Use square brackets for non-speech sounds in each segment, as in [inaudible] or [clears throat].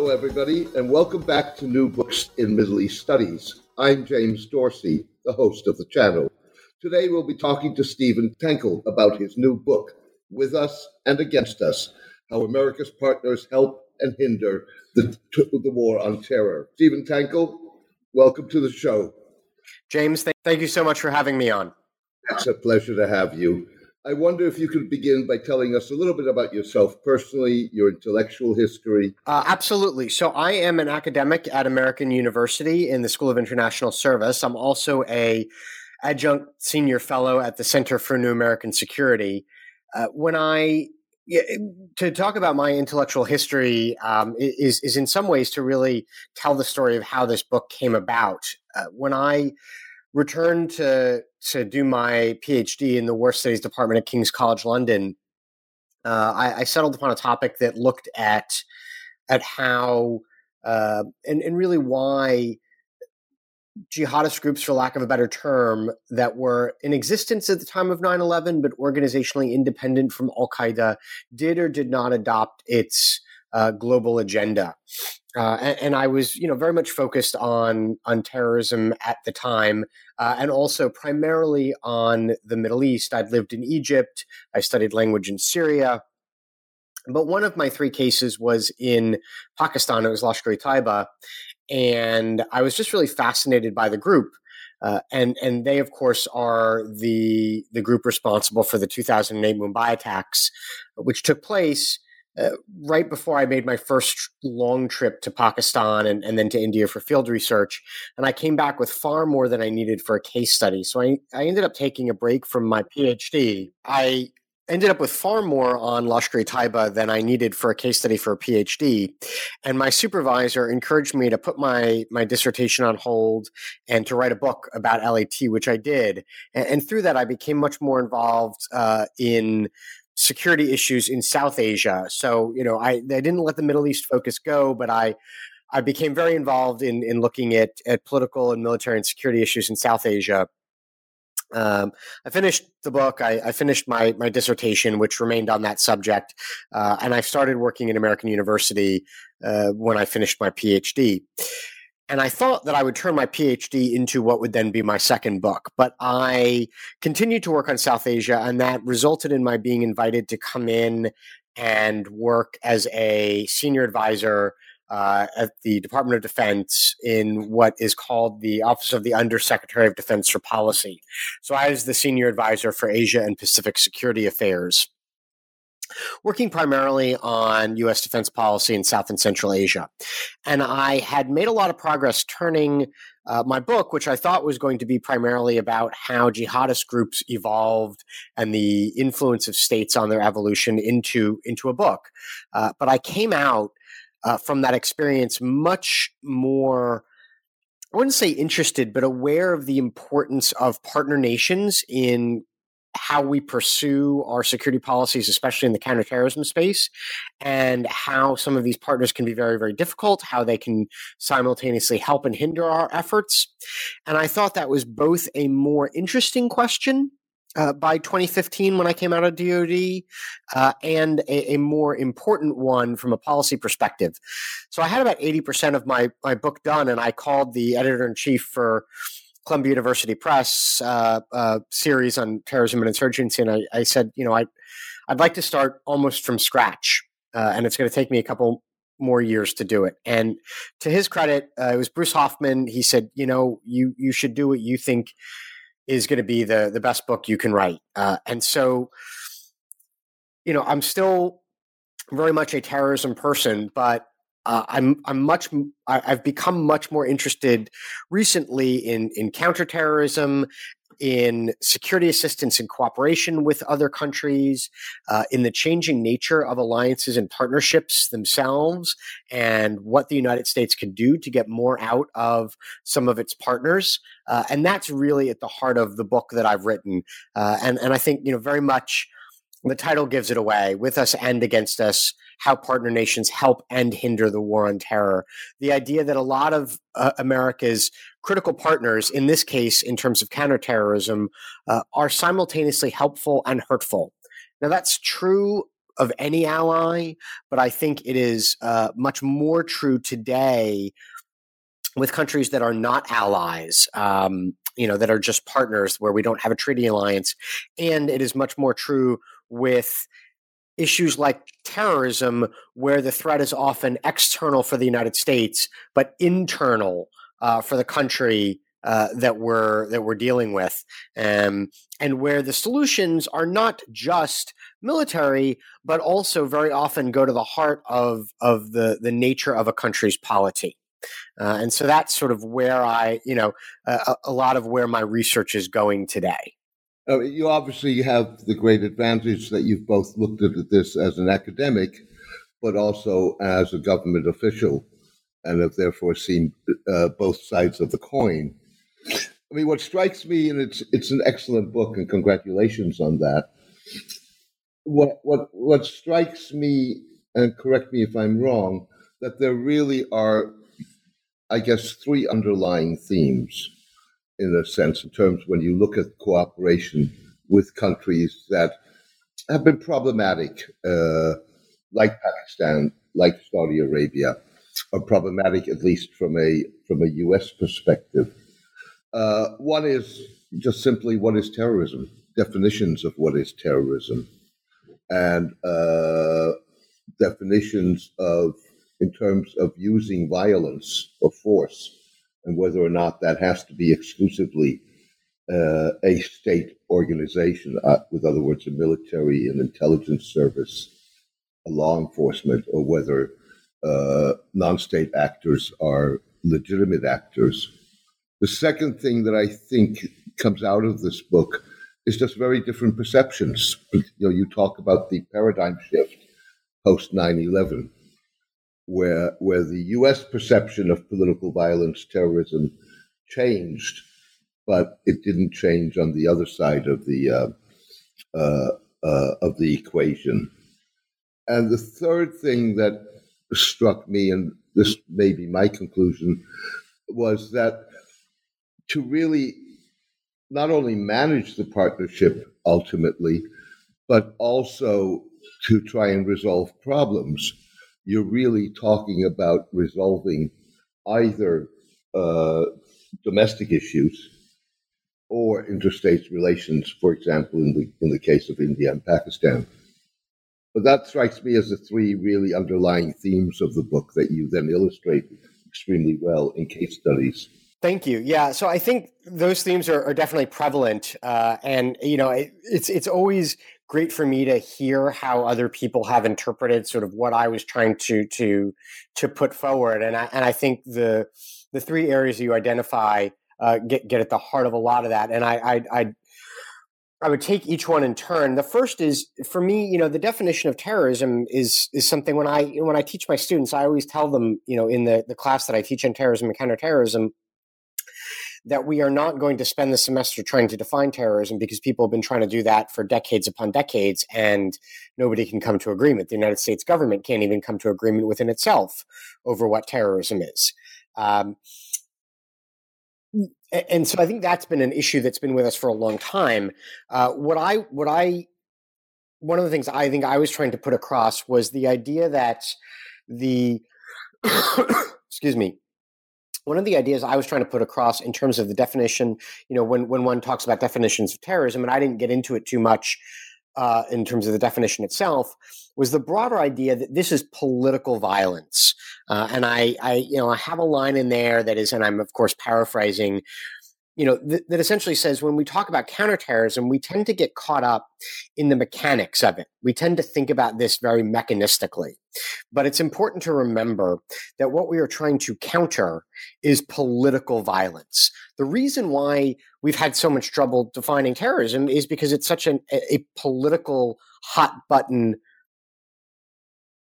Hello, everybody, and welcome back to New Books in Middle East Studies. I'm James Dorsey, the host of the channel. Today, we'll be talking to Stephen Tankel about his new book, With Us and Against Us How America's Partners Help and Hinder the, the War on Terror. Stephen Tankel, welcome to the show. James, th- thank you so much for having me on. It's a pleasure to have you. I wonder if you could begin by telling us a little bit about yourself personally, your intellectual history. Uh, absolutely. So, I am an academic at American University in the School of International Service. I'm also a adjunct senior fellow at the Center for New American Security. Uh, when I to talk about my intellectual history um, is is in some ways to really tell the story of how this book came about. Uh, when I returned to to do my PhD in the War Studies Department at King's College London, uh, I, I, settled upon a topic that looked at at how uh, and and really why jihadist groups, for lack of a better term, that were in existence at the time of 9 11, but organizationally independent from Al Qaeda, did or did not adopt its uh, global agenda. Uh, and, and, I was, you know, very much focused on on terrorism at the time, uh, and also primarily on the Middle East. I'd lived in Egypt. I studied language in Syria. But one of my three cases was in Pakistan. It was Lashkar-e-Taiba, and I was just really fascinated by the group. Uh, and and they of course are the the group responsible for the 2008 Mumbai attacks, which took place uh, right before I made my first long trip to Pakistan and, and then to India for field research. And I came back with far more than I needed for a case study. So I, I ended up taking a break from my PhD. I ended up with far more on Lashkar Taiba than I needed for a case study for a PhD. And my supervisor encouraged me to put my, my dissertation on hold and to write a book about LAT, which I did. And, and through that, I became much more involved uh, in security issues in South Asia. So, you know, I, I didn't let the Middle East focus go, but I, I became very involved in, in looking at, at political and military and security issues in South Asia. Um, I finished the book. I, I, finished my my dissertation, which remained on that subject, uh, and I started working at American University uh, when I finished my PhD. And I thought that I would turn my PhD into what would then be my second book, but I continued to work on South Asia, and that resulted in my being invited to come in and work as a senior advisor uh, at the Department of Defense in what is called the Office of the Undersecretary of Defense for Policy. So I was the senior advisor for Asia and Pacific Security Affairs, working primarily on U.S. defense policy in South and Central Asia. And I had made a lot of progress turning uh, my book, which I thought was going to be primarily about how jihadist groups evolved and the influence of states on their evolution into into a book. Uh, but I came out uh, from that experience much more I wouldn't say interested, but aware of the importance of partner nations in how we pursue our security policies, especially in the counterterrorism space, and how some of these partners can be very, very difficult, how they can simultaneously help and hinder our efforts. And I thought that was both a more interesting question uh, by 2015 when I came out of DoD, uh, and a, a, more important one from a policy perspective. So I had about 80% of my my book done, and I called the editor in chief for Columbia University Press uh, uh, series on terrorism and insurgency, and I, I, said, you know, I I'd like to start almost from scratch, uh, and it's going to take me a couple more years to do it. And to his credit, uh, it was Bruce Hoffman. He said, you know, you you should do what you think is going to be the the best book you can write. Uh, and so, you know, I'm still very much a terrorism person, but uh, I'm I'm much I've become much more interested recently in in counterterrorism in security assistance and cooperation with other countries, uh, in the changing nature of alliances and partnerships themselves, and what the United States can do to get more out of some of its partners. Uh, and that's really at the heart of the book that I've written. Uh, and, and I think, you know, very much the title gives it away with us and against us how partner nations help and hinder the war on terror. The idea that a lot of uh, America's critical partners, in this case, in terms of counterterrorism, uh, are simultaneously helpful and hurtful. Now, that's true of any ally, but I think it is uh, much more true today with countries that are not allies, um, you know, that are just partners where we don't have a treaty alliance. And it is much more true with issues like terrorism, where the threat is often external for the United States, but internal uh, for the country uh, that we're that we're dealing with, um, and where the solutions are not just military, but also very often go to the heart of of the the nature of a country's polity. Uh, and so that's sort of where I, you know, a, a lot of where my research is going today. Uh, you obviously have the great advantage that you've both looked at this as an academic, but also as a government official, and have therefore seen uh, both sides of the coin. I mean, what strikes me, and it's it's an excellent book, and congratulations on that. What what what strikes me, and correct me if I'm wrong, that there really are, I guess, three underlying themes in a sense, in terms when you look at cooperation with countries that have been problematic, uh, like Pakistan, like Saudi Arabia, are problematic at least from a from a U.S. perspective. Uh, one is just simply what is terrorism, definitions of what is terrorism, and uh, definitions of in terms of using violence or force and whether or not that has to be exclusively uh, a state organization, uh, with other words, a military and intelligence service, a law enforcement, or whether uh, non state actors are legitimate actors. The second thing that I think comes out of this book is just very different perceptions. You know, you talk about the paradigm shift post 9 11 where where the U.S. perception of political violence, terrorism, changed, but it didn't change on the other side of the uh, uh, uh, of the equation. And the third thing that struck me, and this may be my conclusion, was that to really not only manage the partnership ultimately, but also to try and resolve problems you're really talking about resolving either uh, domestic issues or interstate relations, for example, in the in the case of India and Pakistan. But that strikes me as the three really underlying themes of the book that you then illustrate extremely well in case studies. Thank you. Yeah, so I think those themes are, are definitely prevalent, uh, and you know, it, it's it's always great for me to hear how other people have interpreted sort of what I was trying to to to put forward, and I and I think the the three areas you identify uh, get get at the heart of a lot of that, and I I. I I would take each one in turn. The first is for me, you know, the definition of terrorism is is something when I when I teach my students, I always tell them, you know, in the the class that I teach on terrorism and counterterrorism, that we are not going to spend the semester trying to define terrorism because people have been trying to do that for decades upon decades and nobody can come to agreement. The United States government can't even come to agreement within itself over what terrorism is. Um, and so I think that's been an issue that's been with us for a long time. Uh, what I, what I, one of the things I think I was trying to put across was the idea that the, [coughs] excuse me, one of the ideas I was trying to put across in terms of the definition, you know, when, when one talks about definitions of terrorism, and I didn't get into it too much uh, in terms of the definition itself, was the broader idea that this is political violence. Uh, and I, I, you know, I have a line in there that is, and I'm of course paraphrasing, you know, th- that essentially says when we talk about counterterrorism, we tend to get caught up in the mechanics of it. We tend to think about this very mechanistically. But it's important to remember that what we are trying to counter is political violence. The reason why we've had so much trouble defining terrorism is because it's such an, a political hot button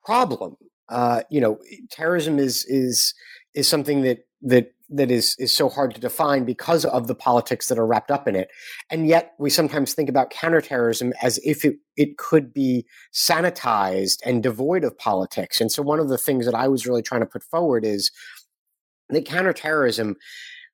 problem. Uh, you know, terrorism is is is something that that that is is so hard to define because of the politics that are wrapped up in it. And yet we sometimes think about counterterrorism as if it, it could be sanitized and devoid of politics. And so one of the things that I was really trying to put forward is that counterterrorism,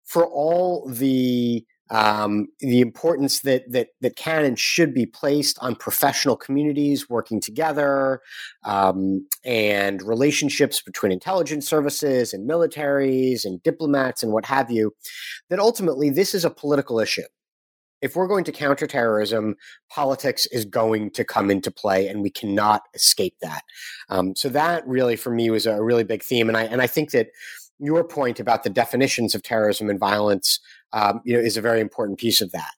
for all the um, the importance that that that can and should be placed on professional communities working together um, and relationships between intelligence services and militaries and diplomats and what have you. That ultimately this is a political issue. If we're going to counter terrorism, politics is going to come into play, and we cannot escape that. Um, so that really, for me, was a really big theme, and I and I think that your point about the definitions of terrorism and violence, um, you know, is a very important piece of that.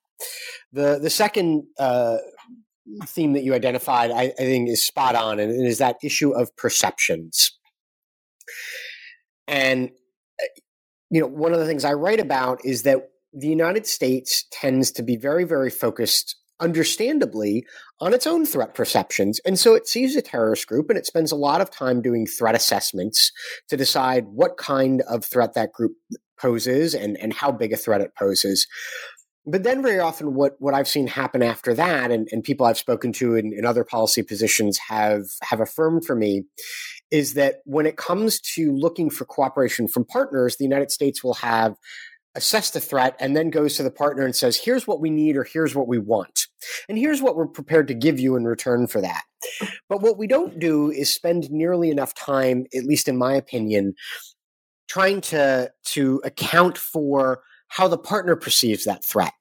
The the second uh, theme that you identified, I, I, think, is spot on, and it is that issue of perceptions. And uh, you know, one of the things I write about is that the United States tends to be very, very focused understandably on its own threat perceptions. And so it sees a terrorist group and it spends a lot of time doing threat assessments to decide what kind of threat that group poses and, and how big a threat it poses. But then very often what, what I've seen happen after that, and, and people I've spoken to in, in other policy positions have have affirmed for me, is that when it comes to looking for cooperation from partners, the United States will have assess the threat and then goes to the partner and says, here's what we need or here's what we want. And here's what we're prepared to give you in return for that. But what we don't do is spend nearly enough time, at least in my opinion, trying to, to account for how the partner perceives that threat.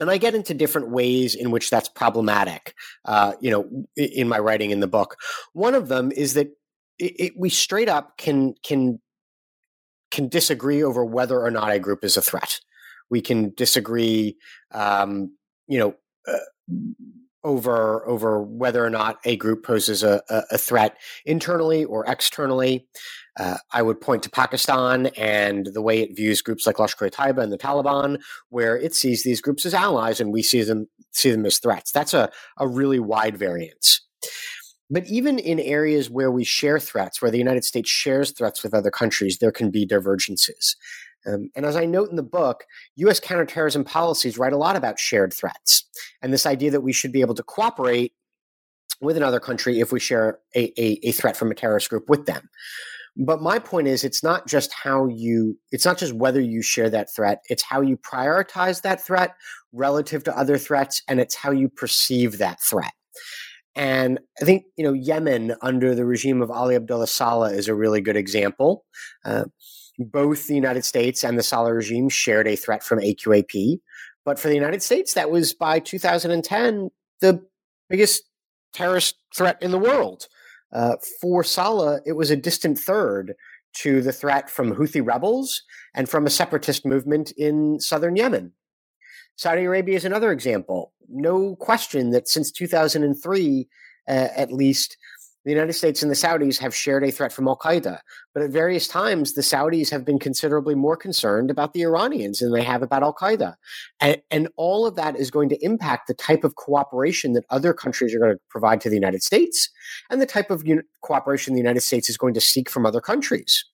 And I get into different ways in which that's problematic, uh, you know, in my writing in the book. One of them is that it, it, we straight up can can can disagree over whether or not a group is a threat. We can disagree, um, you know, uh, over over whether or not a group poses a, a threat internally or externally. Uh, I would point to Pakistan and the way it views groups like Lashkar-e-Taiba and the Taliban, where it sees these groups as allies and we see them see them as threats. That's a, a really wide variance. But even in areas where we share threats, where the United States shares threats with other countries, there can be divergences. Um, and as I note in the book, U.S. counterterrorism policies write a lot about shared threats and this idea that we should be able to cooperate with another country if we share a, a, a threat from a terrorist group with them. But my point is, it's not just how you, it's not just whether you share that threat, it's how you prioritize that threat relative to other threats, and it's how you perceive that threat. And I think, you know, Yemen under the regime of Ali Abdullah Saleh is a really good example. Uh, both the United States and the Saleh regime shared a threat from AQAP. But for the United States, that was by 2010 the biggest terrorist threat in the world. Uh, for Saleh, it was a distant third to the threat from Houthi rebels and from a separatist movement in southern Yemen. Saudi Arabia is another example. No question that since 2003, uh, at least, the United States and the Saudis have shared a threat from Al Qaeda. But at various times, the Saudis have been considerably more concerned about the Iranians than they have about Al Qaeda. And, and all of that is going to impact the type of cooperation that other countries are going to provide to the United States and the type of un- cooperation the United States is going to seek from other countries.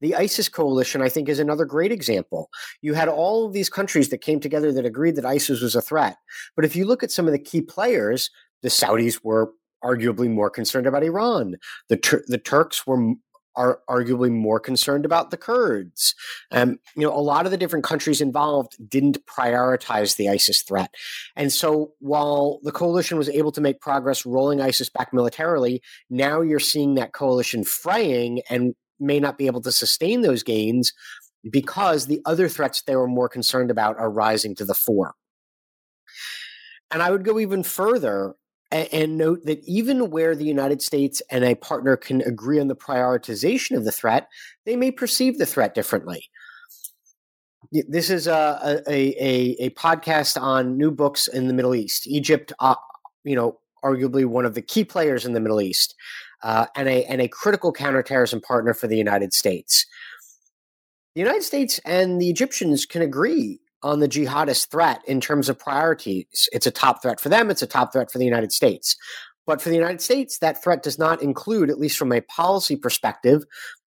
The ISIS coalition, I think, is another great example. You had all of these countries that came together that agreed that ISIS was a threat. But if you look at some of the key players, the Saudis were arguably more concerned about Iran. The Tur- the Turks were are arguably more concerned about the Kurds. Um, you know, a lot of the different countries involved didn't prioritize the ISIS threat. And so while the coalition was able to make progress rolling ISIS back militarily, now you're seeing that coalition fraying and may not be able to sustain those gains because the other threats they were more concerned about are rising to the fore. And I would go even further and, note that even where the United States and a partner can agree on the prioritization of the threat, they may perceive the threat differently. This is a, a, a, a podcast on new books in the Middle East. Egypt, uh, you know, arguably one of the key players in the Middle East, uh, and a and a critical counterterrorism partner for the United States. The United States and the Egyptians can agree on the jihadist threat in terms of priorities. It's a top threat for them. It's a top threat for the United States. But for the United States, that threat does not include, at least from a policy perspective,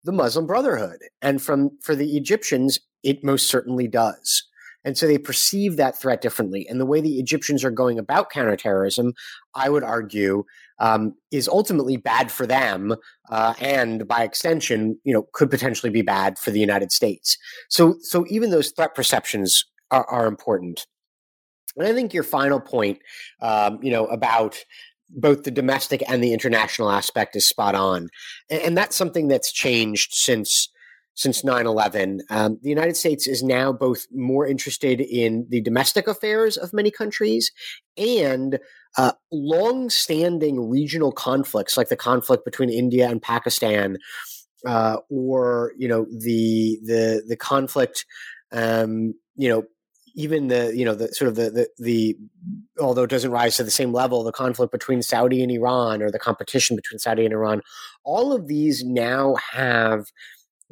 the Muslim Brotherhood. And from for the Egyptians, it most certainly does. And so they perceive that threat differently. And the way the Egyptians are going about counterterrorism, I would argue, um, is ultimately bad for them, uh, and by extension, you know, could potentially be bad for the United States. So, so even those threat perceptions are, are important. And I think your final point, um, you know, about both the domestic and the international aspect is spot on, and, and that's something that's changed since since 9-11 um, the united states is now both more interested in the domestic affairs of many countries and uh, long-standing regional conflicts like the conflict between india and pakistan uh, or you know the the the conflict um, you know even the you know the sort of the, the the although it doesn't rise to the same level the conflict between Saudi and Iran or the competition between Saudi and Iran all of these now have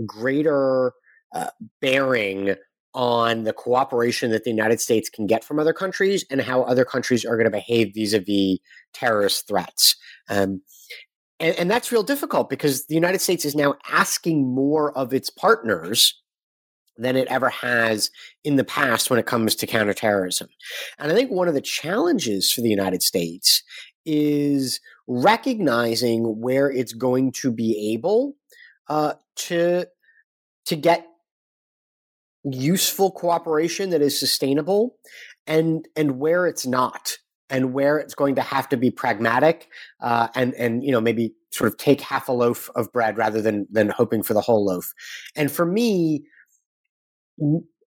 greater uh, bearing on the cooperation that the United States can get from other countries and how other countries are going to behave vis-a-vis terrorist threats. Um, and, and that's real difficult because the United States is now asking more of its partners than it ever has in the past when it comes to counterterrorism. And I think one of the challenges for the United States is recognizing where it's going to be able uh, to to get useful cooperation that is sustainable and and where it's not and where it's going to have to be pragmatic uh, and and you know maybe sort of take half a loaf of bread rather than than hoping for the whole loaf and for me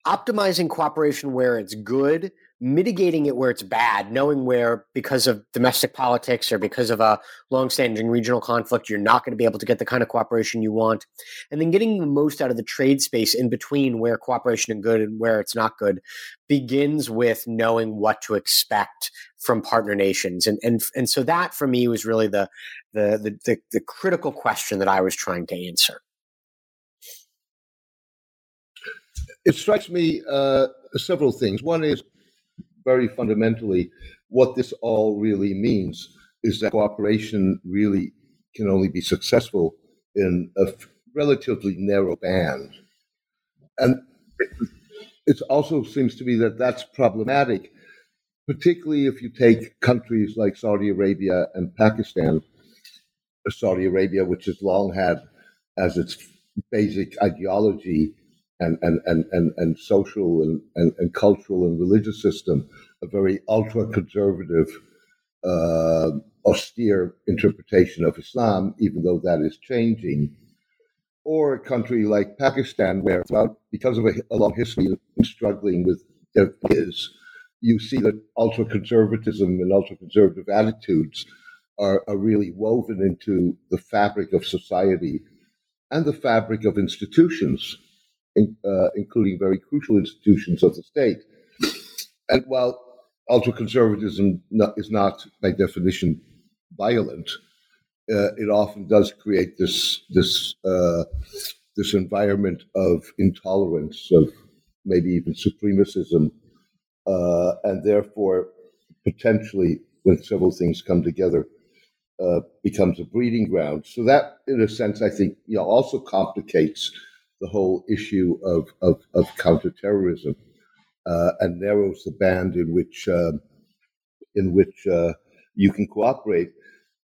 optimizing cooperation where it's good, mitigating it where it's bad, knowing where because of domestic politics or because of a longstanding regional conflict, you're not going to be able to get the kind of cooperation you want, and then getting the most out of the trade space in between where cooperation is good and where it's not good begins with knowing what to expect from partner nations, and and and so that for me was really the the the, the, the critical question that I was trying to answer. It strikes me uh, several things. One is very fundamentally what this all really means is that cooperation really can only be successful in a relatively narrow band. And it also seems to me that that's problematic, particularly if you take countries like Saudi Arabia and Pakistan. Saudi Arabia, which has long had as its basic ideology and, and, and, and, and social and, and, and cultural and religious system, a very ultra conservative, uh, austere interpretation of Islam, even though that is changing. Or a country like Pakistan, where well, because of a, a long history of struggling with is, you see that ultra conservatism and ultra conservative attitudes are, are really woven into the fabric of society and the fabric of institutions in, uh, including very crucial institutions of the state. And while ultra conservatism is not, by definition, violent, uh, it often does create this this uh, this environment of intolerance, of maybe even supremacism, uh, and therefore potentially, when several things come together, uh, becomes a breeding ground. So that, in a sense, I think, you know, also complicates the whole issue of, of, of counterterrorism uh, and narrows the band in which uh, in which uh, you can cooperate.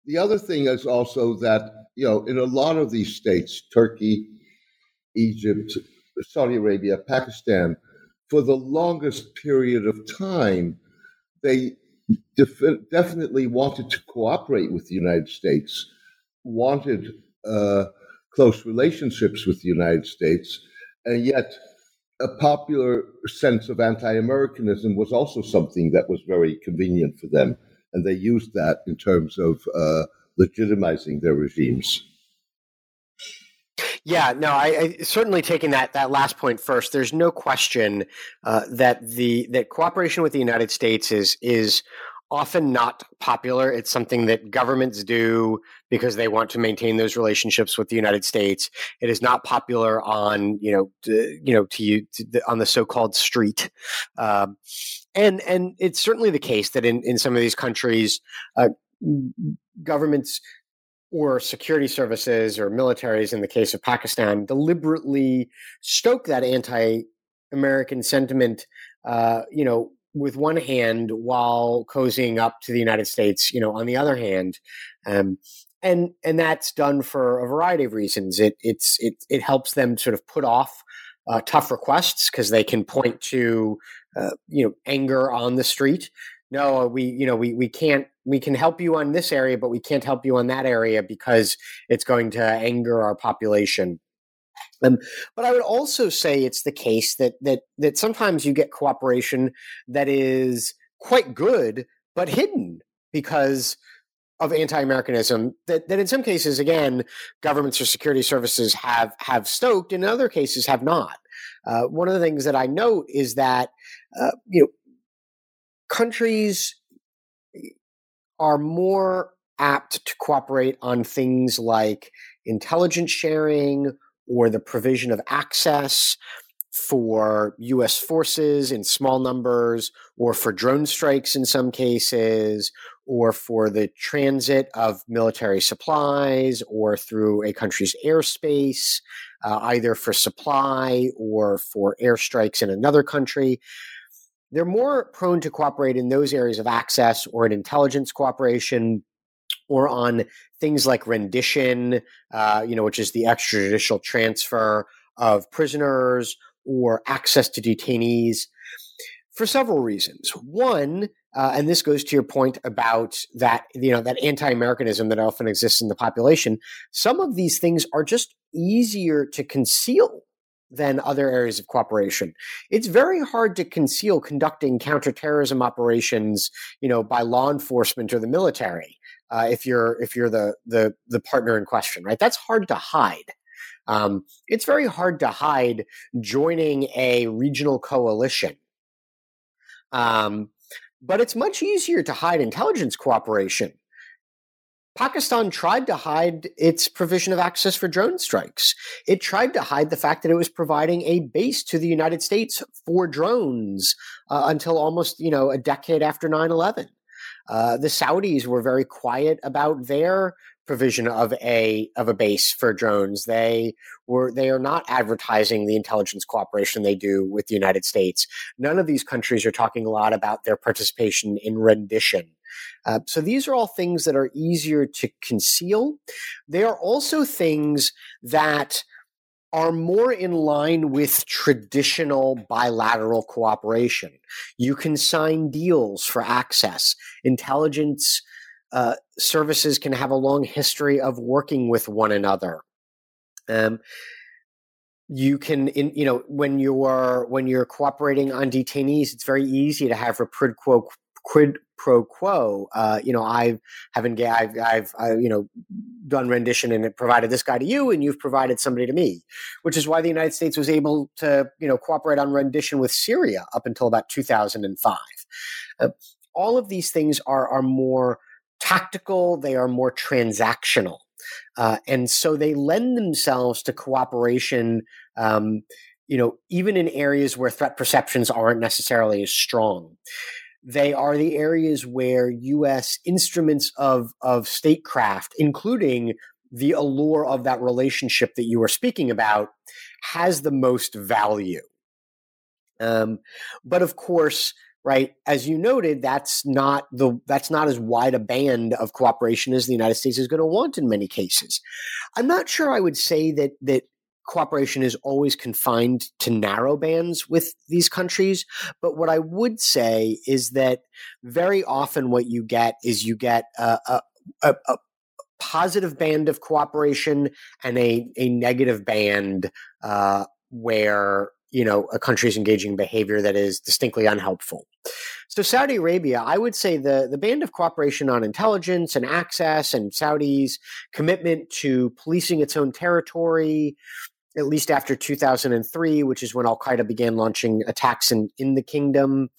The other thing is also that you know in a lot of these states, Turkey, Egypt, Saudi Arabia, Pakistan, for the longest period of time, they def- definitely wanted to cooperate with the United States, wanted uh, close relationships with the United States, and yet a popular sense of anti Americanism was also something that was very convenient for them. And they used that in terms of uh, legitimizing their regimes. Yeah, no, I, I, certainly taking that that last point first. There's no question uh, that the that cooperation with the United States is is often not popular. It's something that governments do because they want to maintain those relationships with the United States. It is not popular on you know to, you know to you to the, on the so-called street, um, and and it's certainly the case that in in some of these countries, uh, governments or security services or militaries in the case of Pakistan deliberately stoke that anti-American sentiment, uh, you know, with one hand while cozying up to the United States, you know, on the other hand. Um, and and that's done for a variety of reasons. It it's it it helps them sort of put off uh, tough requests because they can point to uh, you know anger on the street. No, we you know we we can't we can help you on this area, but we can't help you on that area because it's going to anger our population. Um, but I would also say it's the case that that that sometimes you get cooperation that is quite good but hidden because of anti-Americanism that, that in some cases again governments or security services have have stoked and in other cases have not. Uh, one of the things that I note is that uh, you know countries are more apt to cooperate on things like intelligence sharing or the provision of access for US forces in small numbers, or for drone strikes in some cases, or for the transit of military supplies, or through a country's airspace, uh, either for supply or for airstrikes in another country. They're more prone to cooperate in those areas of access or in intelligence cooperation or on things like rendition, uh, you know, which is the extrajudicial transfer of prisoners or access to detainees for several reasons. One, uh, and this goes to your point about that, you know, that anti-Americanism that often exists in the population. Some of these things are just easier to conceal than other areas of cooperation. It's very hard to conceal conducting counterterrorism operations, you know, by law enforcement or the military uh, if you're if you're the the the partner in question, right? That's hard to hide. Um, it's very hard to hide joining a regional coalition. Um, but it's much easier to hide intelligence cooperation. Pakistan tried to hide its provision of access for drone strikes. It tried to hide the fact that it was providing a base to the United States for drones uh, until almost, you know, a decade after 9 11. Uh, the Saudis were very quiet about their provision of a of a base for drones. They were they are not advertising the intelligence cooperation they do with the United States. None of these countries are talking a lot about their participation in rendition. Uh, so these are all things that are easier to conceal. They are also things that are more in line with traditional bilateral cooperation. You can sign deals for access. Intelligence uh, services can have a long history of working with one another. Um, you can, in, you know, when you are when you're cooperating on detainees, it's very easy to have a quid quo quid pro quo. Uh, you know, I haven't, I've, I've, I, you know, done rendition and it provided this guy to you, and you've provided somebody to me, which is why the United States was able to, you know, cooperate on rendition with Syria up until about 2005. Uh, all of these things are are more tactical. They are more transactional. Uh, and so they lend themselves to cooperation um, you know, even in areas where threat perceptions aren't necessarily as strong. They are the areas where U.S. instruments of, of statecraft, including the allure of that relationship that you were speaking about, has the most value. Um, but of course, right as you noted that's not the that's not as wide a band of cooperation as the united states is going to want in many cases i'm not sure i would say that that cooperation is always confined to narrow bands with these countries. But what I would say is that very often what you get is you get a, a, a, a positive band of cooperation and a, a negative band uh, where you know a country is engaging in behavior that is distinctly unhelpful. So Saudi Arabia, I would say the the band of cooperation on intelligence and access, and Saudi's commitment to policing its own territory, at least after 2003, which is when Al Qaeda began launching attacks in in the kingdom.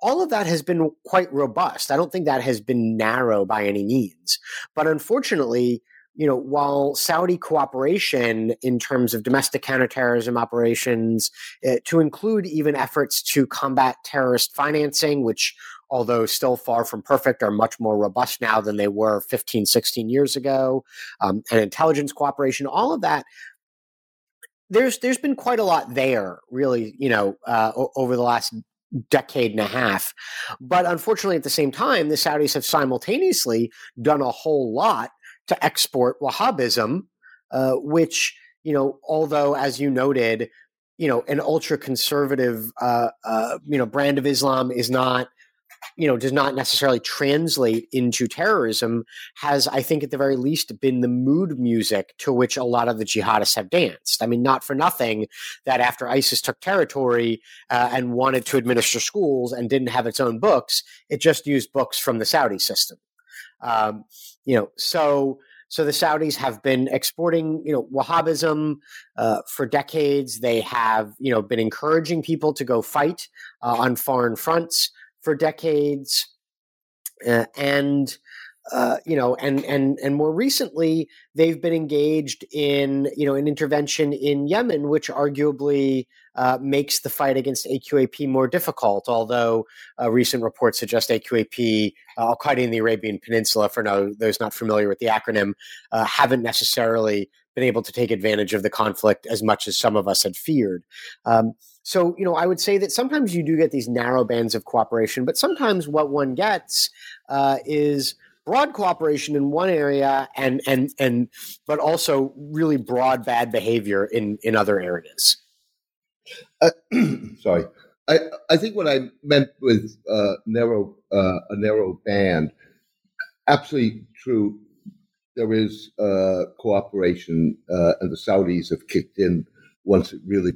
All of that has been quite robust. I don't think that has been narrow by any means. But unfortunately, you know, while Saudi cooperation in terms of domestic counterterrorism operations, uh, to include even efforts to combat terrorist financing, which, although still far from perfect, are much more robust now than they were 15, 16 years ago, um, and intelligence cooperation, all of that. There's there's been quite a lot there, really, you know, uh, over the last decade and a half. But unfortunately, at the same time, the Saudis have simultaneously done a whole lot to export Wahhabism, uh, which, you know, although, as you noted, you know, an ultra conservative, uh, uh, you know, brand of Islam is not, you know, does not necessarily translate into terrorism, has, I think, at the very least, been the mood music to which a lot of the jihadists have danced. I mean, not for nothing that after ISIS took territory uh, and wanted to administer schools and didn't have its own books, it just used books from the Saudi system. Um, you know, so so the Saudis have been exporting, you know, Wahhabism uh, for decades. They have, you know, been encouraging people to go fight uh, on foreign fronts for decades, uh, and uh, you know, and and and more recently, they've been engaged in you know an intervention in Yemen, which arguably uh, makes the fight against AQAP more difficult. Although uh, recent reports suggest AQAP, uh, Al Qaeda in the Arabian Peninsula, for no, those not familiar with the acronym, uh, haven't necessarily been able to take advantage of the conflict as much as some of us had feared. Um, so, you know, I would say that sometimes you do get these narrow bands of cooperation, but sometimes what one gets uh, is broad cooperation in one area and and and but also really broad bad behavior in in other areas. Uh, [clears throat] sorry. I i think what i meant with uh, narrow uh, a narrow band absolutely true there is uh, cooperation uh, and the saudis have kicked in once it really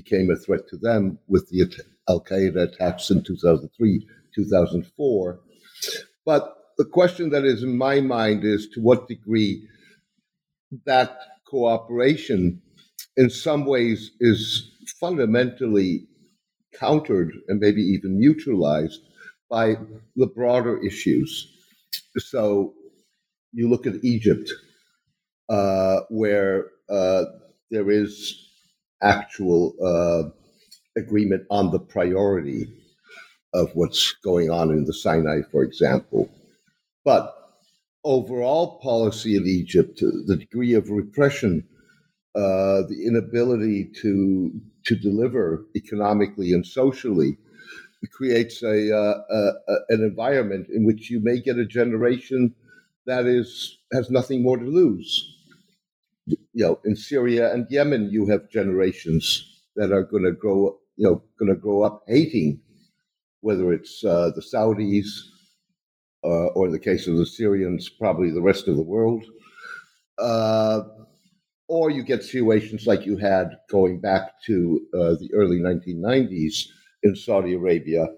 became a threat to them with the al-qaeda attacks in 2003 2004 but the question that is in my mind is to what degree that cooperation in some ways is fundamentally countered and maybe even neutralized by the broader issues. So you look at Egypt, uh, where uh, there is actual uh, agreement on the priority of what's going on in the Sinai, for example. But overall policy in Egypt, the degree of repression, uh, the inability to to deliver economically and socially, creates a, uh, a, an environment in which you may get a generation that is has nothing more to lose. You know, in Syria and Yemen, you have generations that are going to grow, you know, going to grow up hating, whether it's uh, the Saudis uh, or in the case of the Syrians, probably the rest of the world. Uh, or you get situations like you had going back to uh, the early 1990s in Saudi Arabia,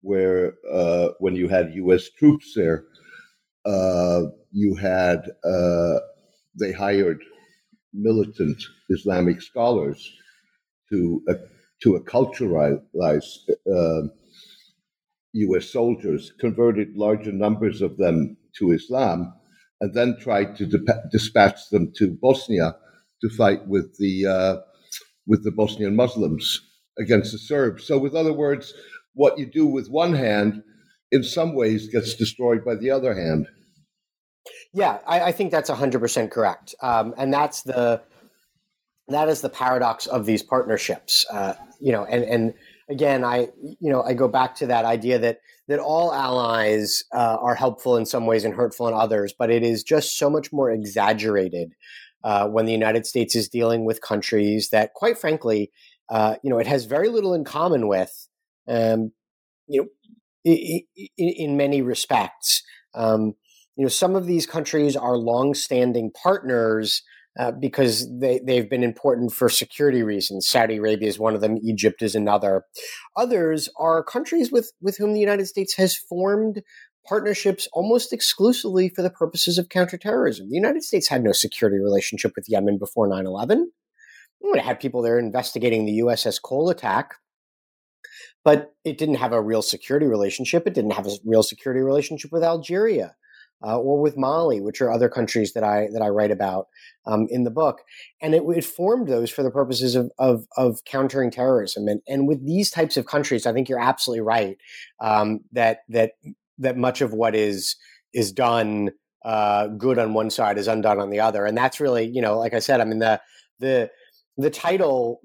where uh, when you had U.S. troops there, uh, you had they hired militant Islamic scholars to to acculturate U.S. soldiers, converted larger numbers of them to Islam, and then tried to dispatch them to Bosnia to fight with the uh, with the Bosnian Muslims against the Serbs. So, with other words, what you do with one hand, in some ways, gets destroyed by the other hand. Yeah, I, I think that's hundred percent correct, um, and that's the that is the paradox of these partnerships. Uh, you know, and and again, I you know I go back to that idea that that all allies uh, are helpful in some ways and hurtful in others, but it is just so much more exaggerated uh, when the United States is dealing with countries that, quite frankly, uh, you know, it has very little in common with. Um, you know, in, in many respects, um, you know, some of these countries are long-standing partners uh, because they, they've been important for security reasons. Saudi Arabia is one of them, Egypt is another. Others are countries with, with whom the United States has formed partnerships almost exclusively for the purposes of counterterrorism. The United States had no security relationship with Yemen before 9 11. It had people there investigating the USS Cole attack, but it didn't have a real security relationship. It didn't have a real security relationship with Algeria uh, or with Mali, which are other countries that I that I write about um, in the book. And it, it, formed those for the purposes of, of, of countering terrorism. And and with these types of countries, I think you're absolutely right um, that that that much of what is is done uh, good on one side is undone on the other. And that's really, you know, like I said, I mean the the the title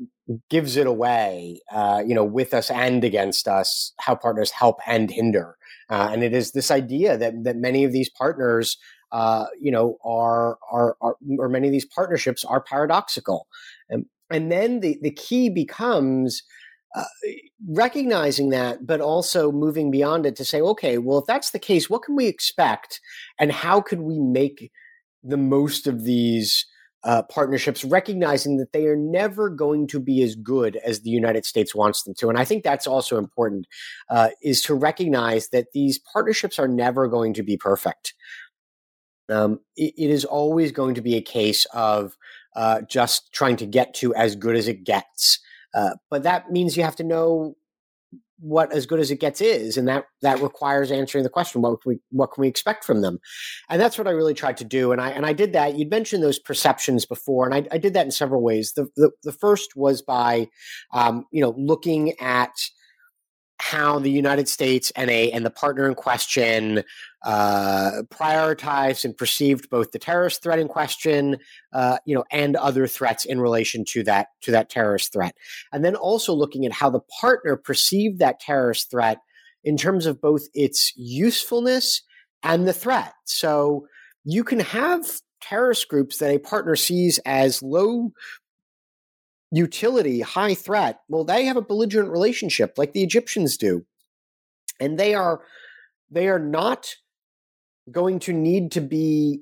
gives it away, uh, you know, with us and against us, how partners help and hinder. Uh, and it is this idea that that many of these partners, uh, you know, are, are, are or many of these partnerships are paradoxical, and, and then the the key becomes. Uh, recognizing that, but also moving beyond it to say, okay, well, if that's the case, what can we expect, and how could we make the most of these uh, partnerships, recognizing that they are never going to be as good as the United States wants them to. And I think that's also important, uh, is to recognize that these partnerships are never going to be perfect. Um, it, it is always going to be a case of uh, just trying to get to as good as it gets. Uh, but that means you have to know what as good as it gets is and that that requires answering the question what we what can we expect from them? And that's what i really tried to do and i and i did that. You'd mentioned those perceptions before and i, I did that in several ways. The, the, the first was by um, you know looking at how the United States and a and the partner in question uh, prioritized and perceived both the terrorist threat in question, uh, you know, and other threats in relation to that to that terrorist threat, and then also looking at how the partner perceived that terrorist threat in terms of both its usefulness and the threat. So you can have terrorist groups that a partner sees as low utility, high threat, well, they have a belligerent relationship like the Egyptians do. And they are they are not going to need to be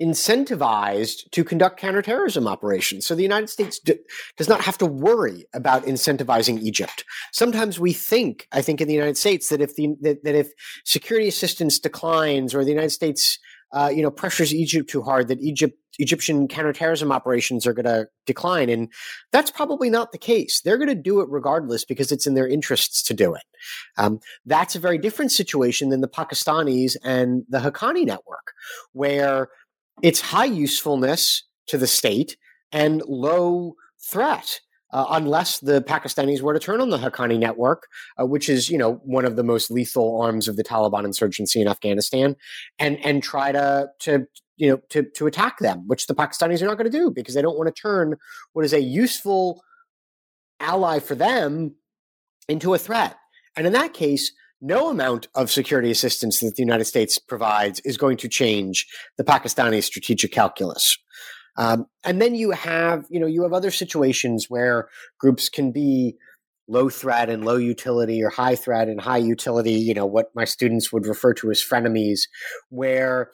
incentivized to conduct counterterrorism operations. So the United States does not have to worry about incentivizing Egypt. Sometimes we think, I think in the United States, that if the that, that if security assistance declines or the United States uh, you know, pressures Egypt too hard, that Egypt Egyptian counterterrorism operations are going to decline, and that's probably not the case. They're going to do it regardless because it's in their interests to do it. Um, that's a very different situation than the Pakistanis and the Haqqani network, where it's high usefulness to the state and low threat uh, unless the Pakistanis were to turn on the Haqqani network, uh, which is you know one of the most lethal arms of the Taliban insurgency in Afghanistan, and and try to to you know to to attack them, which the Pakistanis are not going to do because they don't want to turn what is a useful ally for them into a threat. And in that case, no amount of security assistance that the United States provides is going to change the Pakistani strategic calculus. Um, and then you have, you know, you have other situations where groups can be low threat and low utility or high threat and high utility, you know, what my students would refer to as frenemies, where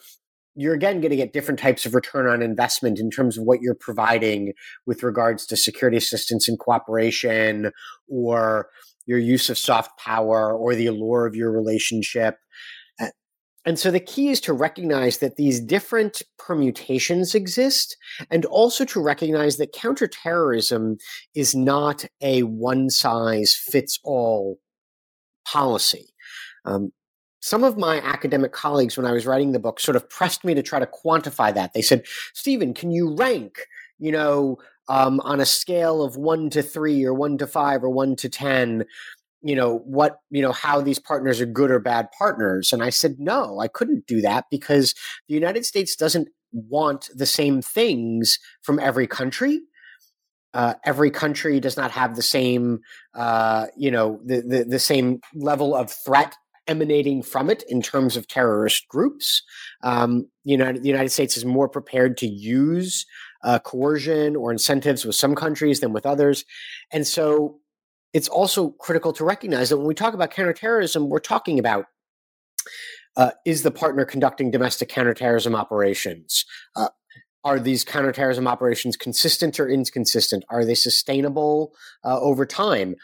you're again going to get different types of return on investment in terms of what you're providing with regards to security assistance and cooperation or your use of soft power or the allure of your relationship. And so the key is to recognize that these different permutations exist and also to recognize that counterterrorism is not a one size fits all policy. Um, some of my academic colleagues, when I was writing the book, sort of pressed me to try to quantify that. They said, Stephen, can you rank, you know, um, on a scale of one to three or one to five or one to 10, you know what you know how these partners are good or bad partners and i said no i couldn't do that because the united states doesn't want the same things from every country. Uh, every country does not have the same uh, you know the, the, the same level of threat emanating from it in terms of terrorist groups. Um, you know the united states is more prepared to use uh, coercion or incentives with some countries than with others. And so it's also critical to recognize that when we talk about counterterrorism, we're talking about uh, is the partner conducting domestic counterterrorism operations? Uh, are these counterterrorism operations consistent or inconsistent? Are they sustainable uh, over time?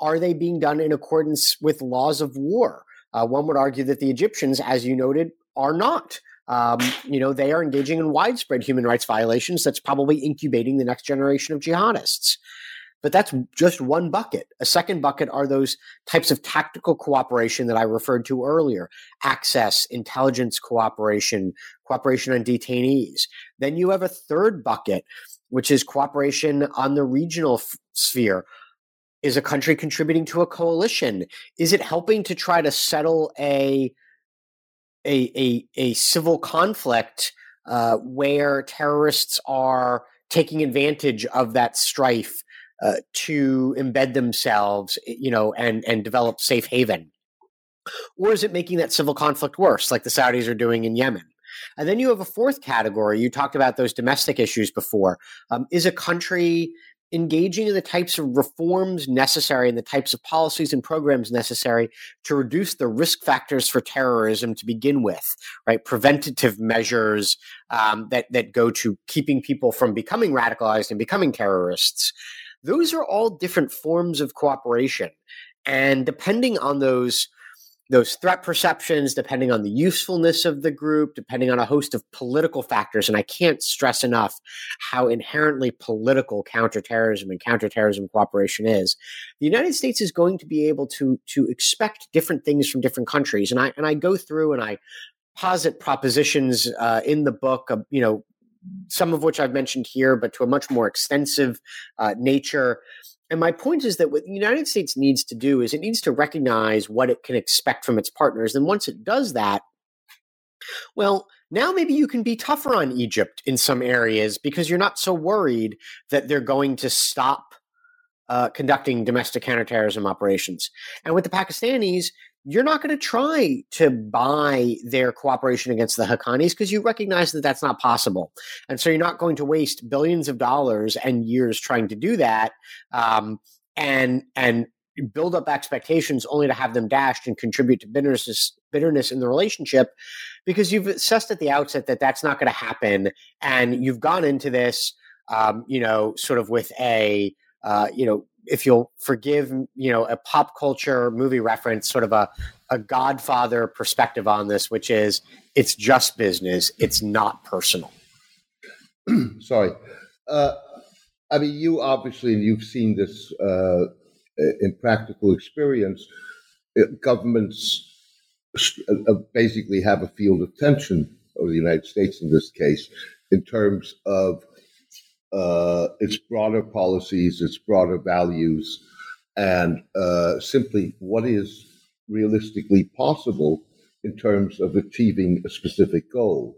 Are they being done in accordance with laws of war? Uh, one would argue that the Egyptians, as you noted, are not. Um, you know, they are engaging in widespread human rights violations that's probably incubating the next generation of jihadists. But that's just one bucket. A second bucket are those types of tactical cooperation that I referred to earlier access, intelligence cooperation, cooperation on detainees. Then you have a third bucket, which is cooperation on the regional f- sphere. Is a country contributing to a coalition? Is it helping to try to settle a a a, a civil conflict uh, where terrorists are taking advantage of that strife uh, to embed themselves, you know, and and develop safe haven? Or is it making that civil conflict worse, like the Saudis are doing in Yemen? And then you have a fourth category. You talked about those domestic issues before. Um, is a country engaging in the types of reforms necessary and the types of policies and programs necessary to reduce the risk factors for terrorism to begin with, right? Preventative measures um, that that go to keeping people from becoming radicalized and becoming terrorists. Those are all different forms of cooperation. And depending on those those threat perceptions, depending on the usefulness of the group, depending on a host of political factors. And I can't stress enough how inherently political counterterrorism and counterterrorism cooperation is. The United States is going to be able to, to expect different things from different countries. And I, and I go through and I posit propositions uh, in the book, of, you know, some of which I've mentioned here, but to a much more extensive uh, nature. And my point is that what the United States needs to do is it needs to recognize what it can expect from its partners. And once it does that, well, now maybe you can be tougher on Egypt in some areas because you're not so worried that they're going to stop uh, conducting domestic counterterrorism operations. And with the Pakistanis, you're not going to try to buy their cooperation against the Haqqanis because you recognize that that's not possible. And so you're not going to waste billions of dollars and years trying to do that um, and, and build up expectations only to have them dashed and contribute to bitterness, bitterness in the relationship because you've assessed at the outset that that's not going to happen. And you've gone into this, um, you know, sort of with a, uh, you know, if you'll forgive, you know, a pop culture movie reference, sort of a, a Godfather perspective on this, which is it's just business, it's not personal. [clears throat] Sorry. Uh, I mean, you obviously, and you've seen this uh, in practical experience, uh, governments uh, basically have a field of tension, or the United States in this case, in terms of uh, its broader policies, its broader values, and uh, simply what is realistically possible in terms of achieving a specific goal.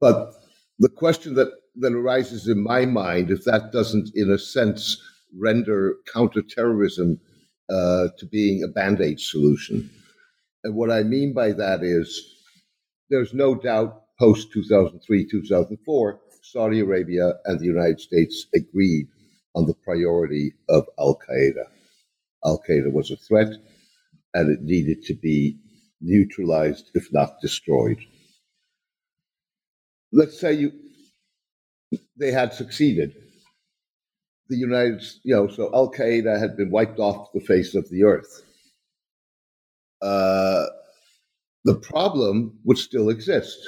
But the question that, that arises in my mind, if that doesn't, in a sense, render counterterrorism uh, to being a band aid solution. And what I mean by that is there's no doubt post 2003, 2004 Saudi Arabia and the United States agreed on the priority of Al Qaeda. Al Qaeda was a threat and it needed to be neutralized, if not destroyed. Let's say you they had succeeded. The United, you know, so Al Qaeda had been wiped off the face of the earth. Uh, the problem would still exist.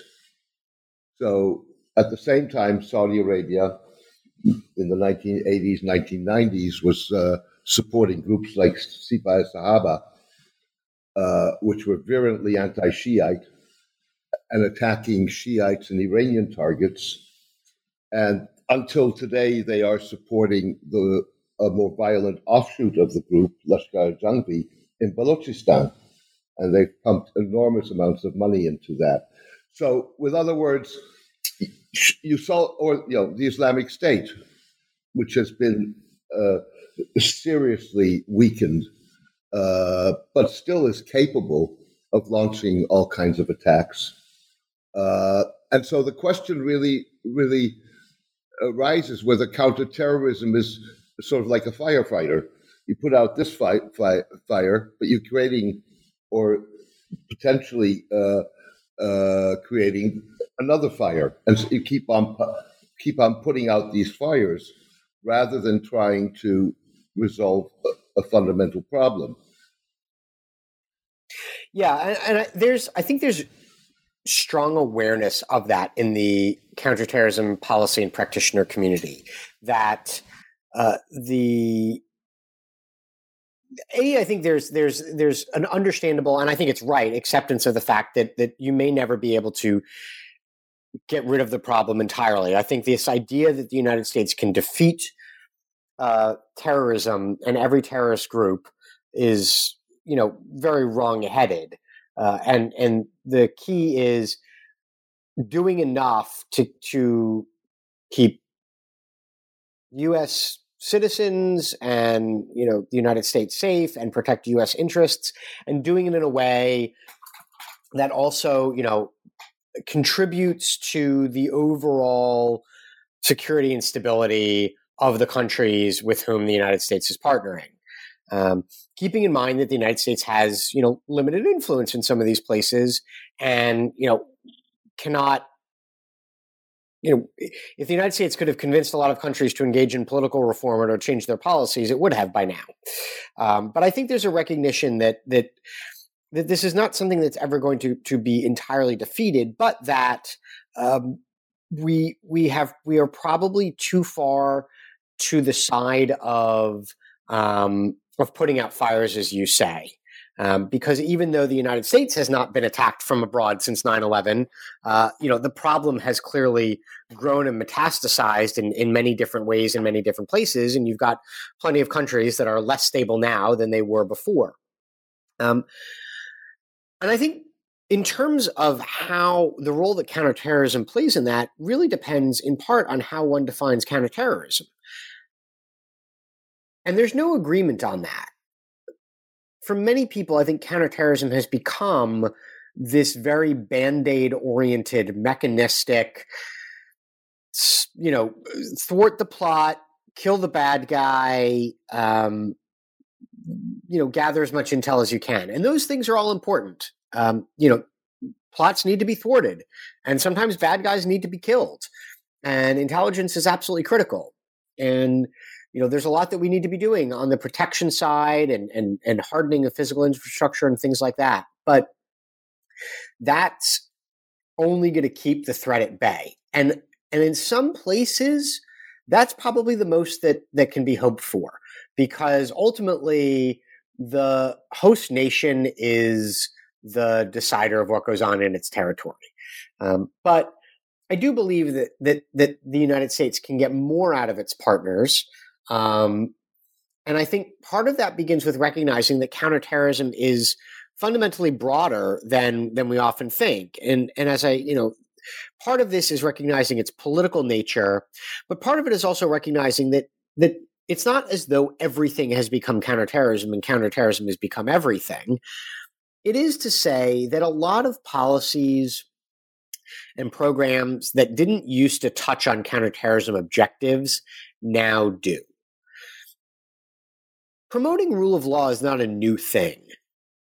So at the same time, Saudi Arabia in the 1980s, 1990s was uh, supporting groups like Sepah Sahaba, uh, which were virulently anti Shiite and attacking Shiites and Iranian targets. And until today, they are supporting the a more violent offshoot of the group, Lashkar Jhangvi, in Balochistan. And they've pumped enormous amounts of money into that. So, with other words, you saw, or you know, the Islamic State, which has been uh, seriously weakened, uh, but still is capable of launching all kinds of attacks. Uh, and so the question really, really arises whether counterterrorism is sort of like a firefighter. You put out this fi- fi- fire, but you're creating or potentially uh, uh, creating another fire, and so you keep on keep on putting out these fires rather than trying to resolve a, a fundamental problem. Yeah, and, and I, there's I think there's strong awareness of that in the counterterrorism policy and practitioner community that uh, the a, I think there's there's there's an understandable, and I think it's right, acceptance of the fact that that you may never be able to get rid of the problem entirely. I think this idea that the United States can defeat uh, terrorism and every terrorist group is, you know, very wrong-headed, uh, and and the key is doing enough to to keep U.S citizens and you know the United States safe and protect U.S. interests, and doing it in a way that also you know contributes to the overall security and stability of the countries with whom the United States is partnering. Um, keeping in mind that the United States has, you know, limited influence in some of these places, and you know, cannot you know, if the United States could have convinced a lot of countries to engage in political reform or to change their policies, it would have by now. Um, but I think there's a recognition that that that this is not something that's ever going to to be entirely defeated, but that um, we we have we are probably too far to the side of um, of putting out fires, as you say. Um, because even though the United States has not been attacked from abroad since 9/11, uh, you know the problem has clearly grown and metastasized in, in many different ways in many different places, and you've got plenty of countries that are less stable now than they were before. Um, and I think in terms of how the role that counterterrorism plays in that really depends in part on how one defines counterterrorism. And there's no agreement on that for many people, I think counterterrorism has become this very band aid oriented, mechanistic, you know, thwart the plot, kill the bad guy, um, you know, gather as much intel as you can. And those things are all important. Um, you know, plots need to be thwarted, and sometimes bad guys need to be killed. And intelligence is absolutely critical. And you know, there's a lot that we need to be doing on the protection side and and and hardening of physical infrastructure and things like that. But that's only going to keep the threat at bay. And and in some places, that's probably the most that that can be hoped for because ultimately the host nation is the decider of what goes on in its territory. Um, but I do believe that that that the United States can get more out of its partners um, and I think part of that begins with recognizing that counterterrorism is fundamentally broader than than we often think. And and as I, you know, part of this is recognizing its political nature, but part of it is also recognizing that that it's not as though everything has become counterterrorism and counterterrorism has become everything. It is to say that a lot of policies and programs that didn't used to touch on counterterrorism objectives now do promoting rule of law is not a new thing.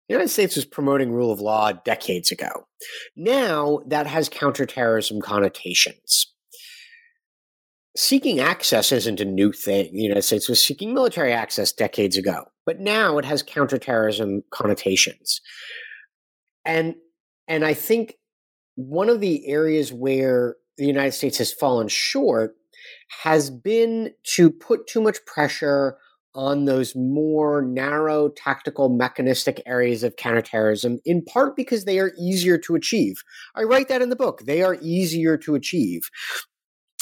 The United States was promoting rule of law decades ago. Now that has counterterrorism connotations. Seeking access isn't a new thing. The United States was seeking military access decades ago, but now it has counterterrorism connotations. And and I think one of the areas where the United States has fallen short has been to put too much pressure on those more narrow tactical mechanistic areas of counterterrorism in part because they are easier to achieve i write that in the book they are easier to achieve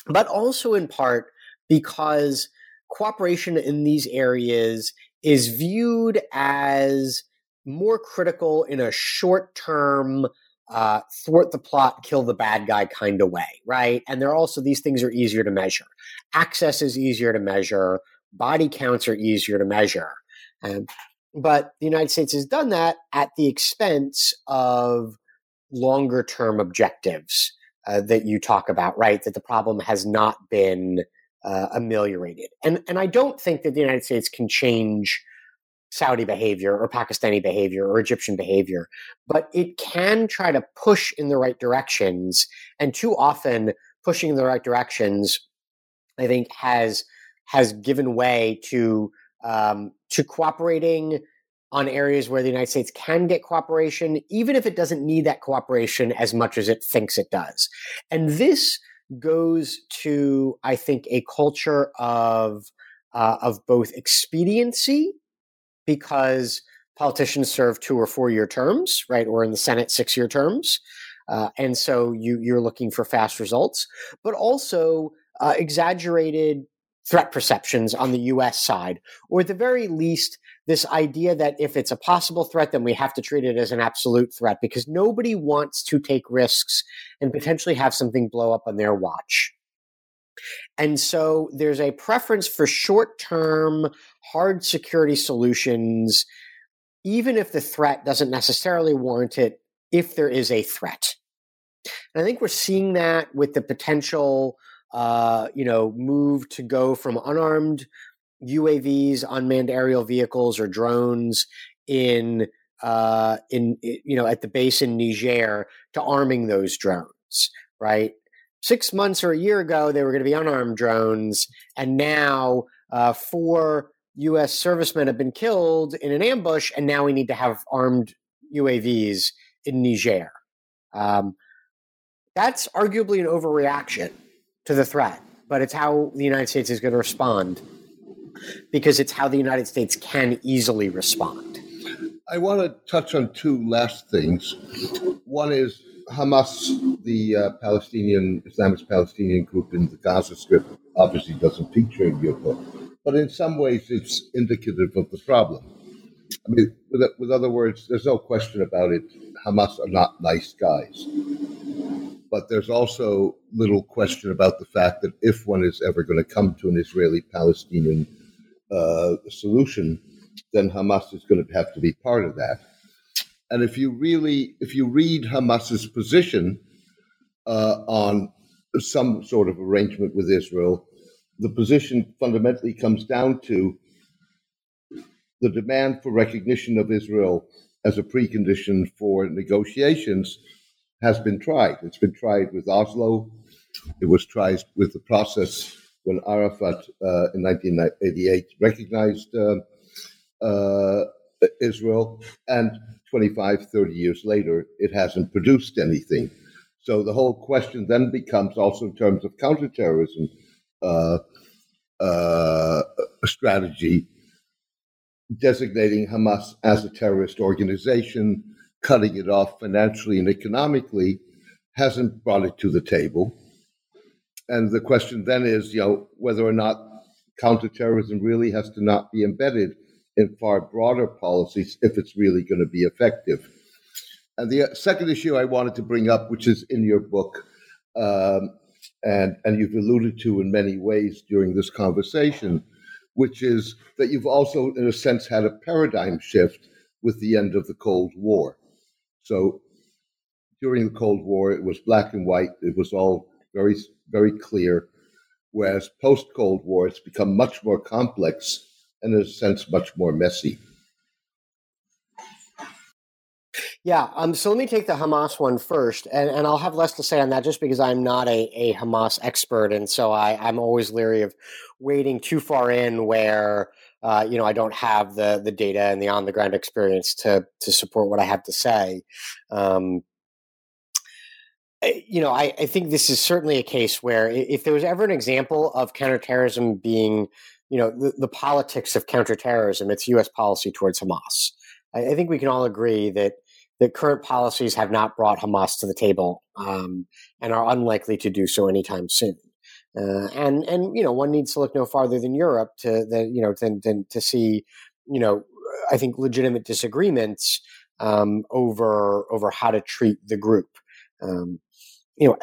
but also in part because cooperation in these areas is viewed as more critical in a short term uh, thwart the plot, kill the bad guy kind of way, right? And there are also these things are easier to measure. Access is easier to measure body counts are easier to measure. Um, but the United States has done that at the expense of longer term objectives uh, that you talk about, right? That the problem has not been uh, ameliorated. And, and I don't think that the United States can change Saudi behavior or Pakistani behavior or Egyptian behavior, but it can try to push in the right directions. And too often, pushing in the right directions, I think, has has given way to um, to cooperating on areas where the United States can get cooperation, even if it doesn't need that cooperation as much as it thinks it does. And this goes to, I think, a culture of uh, of both expediency, because politicians serve two or four year terms, right, or in the Senate six year terms, uh, and so you you're looking for fast results, but also uh, exaggerated threat perceptions on the U.S. side, or at the very least this idea that if it's a possible threat, then we have to treat it as an absolute threat because nobody wants to take risks and potentially have something blow up on their watch. And so there's a preference for short term, hard security solutions, even if the threat doesn't necessarily warrant it, if there is a threat. And I think we're seeing that with the potential, uh, you know, move to go from unarmed UAVs, unmanned aerial vehicles, or drones in uh, in you know at the base in Niger to arming those drones, right? Six months or a year ago, they were going to be unarmed drones, and now uh, four U.S. servicemen have been killed in an ambush, and now we need to have armed UAVs in Niger. Um, that's arguably an overreaction to the threat, but it's how the United States is going to respond because it's how the United States can easily respond. I want to touch on two last things. One is Hamas, the uh, Palestinian Islamist Palestinian group in the Gaza Strip, obviously doesn't feature in your book, but in some ways it's indicative of the problem. I mean, with, with other words, there's no question about it. Hamas are not nice guys. But there's also little question about the fact that if one is ever going to come to an Israeli Palestinian uh, solution, then Hamas is going to have to be part of that. And if you really, if you read Hamas's position uh, on some sort of arrangement with Israel, the position fundamentally comes down to the demand for recognition of Israel as a precondition for negotiations has been tried. It's been tried with Oslo. It was tried with the process when Arafat uh, in 1988 recognized uh, uh, Israel, and 25, 30 years later, it hasn't produced anything. So the whole question then becomes also in terms of counterterrorism uh, uh, strategy, designating Hamas as a terrorist organization, cutting it off financially and economically, hasn't brought it to the table and the question then is, you know, whether or not counterterrorism really has to not be embedded in far broader policies if it's really going to be effective. And the second issue I wanted to bring up, which is in your book, um, and and you've alluded to in many ways during this conversation, which is that you've also, in a sense, had a paradigm shift with the end of the Cold War. So during the Cold War, it was black and white. It was all very very clear. Whereas post Cold War, it's become much more complex and, in a sense, much more messy. Yeah, um, so let me take the Hamas one first, and, and I'll have less to say on that just because I'm not a, a Hamas expert, and so I, I'm always leery of wading too far in where uh, you know I don't have the the data and the on the ground experience to to support what I have to say. Um, you know, I, I, think this is certainly a case where if there was ever an example of counterterrorism being, you know, the, the politics of counterterrorism, it's U.S. policy towards Hamas. I, I, think we can all agree that that current policies have not brought Hamas to the table um, and are unlikely to do so anytime soon. Uh, and and you know, one needs to look no farther than Europe to the you know than, than to see you know I think legitimate disagreements um, over over how to treat the group. Um, you know,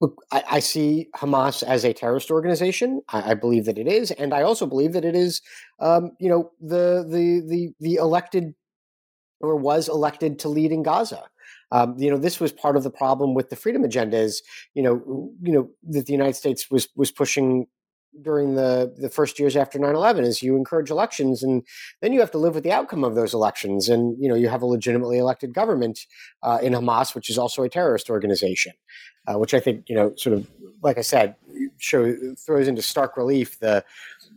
look, I, I, see Hamas as a terrorist organization. I, I, believe that it is, and I also believe that it is, um, you know, the the the the elected or was elected to lead in Gaza. Um, you know, this was part of the problem with the freedom agenda. Is You know, you know that the United States was was pushing during the the first years after 9-11 is you encourage elections and then you have to live with the outcome of those elections. And you know you have a legitimately elected government uh, in hamas which is also a terrorist organization uh, which i think you know sort of like i said show throws into stark relief the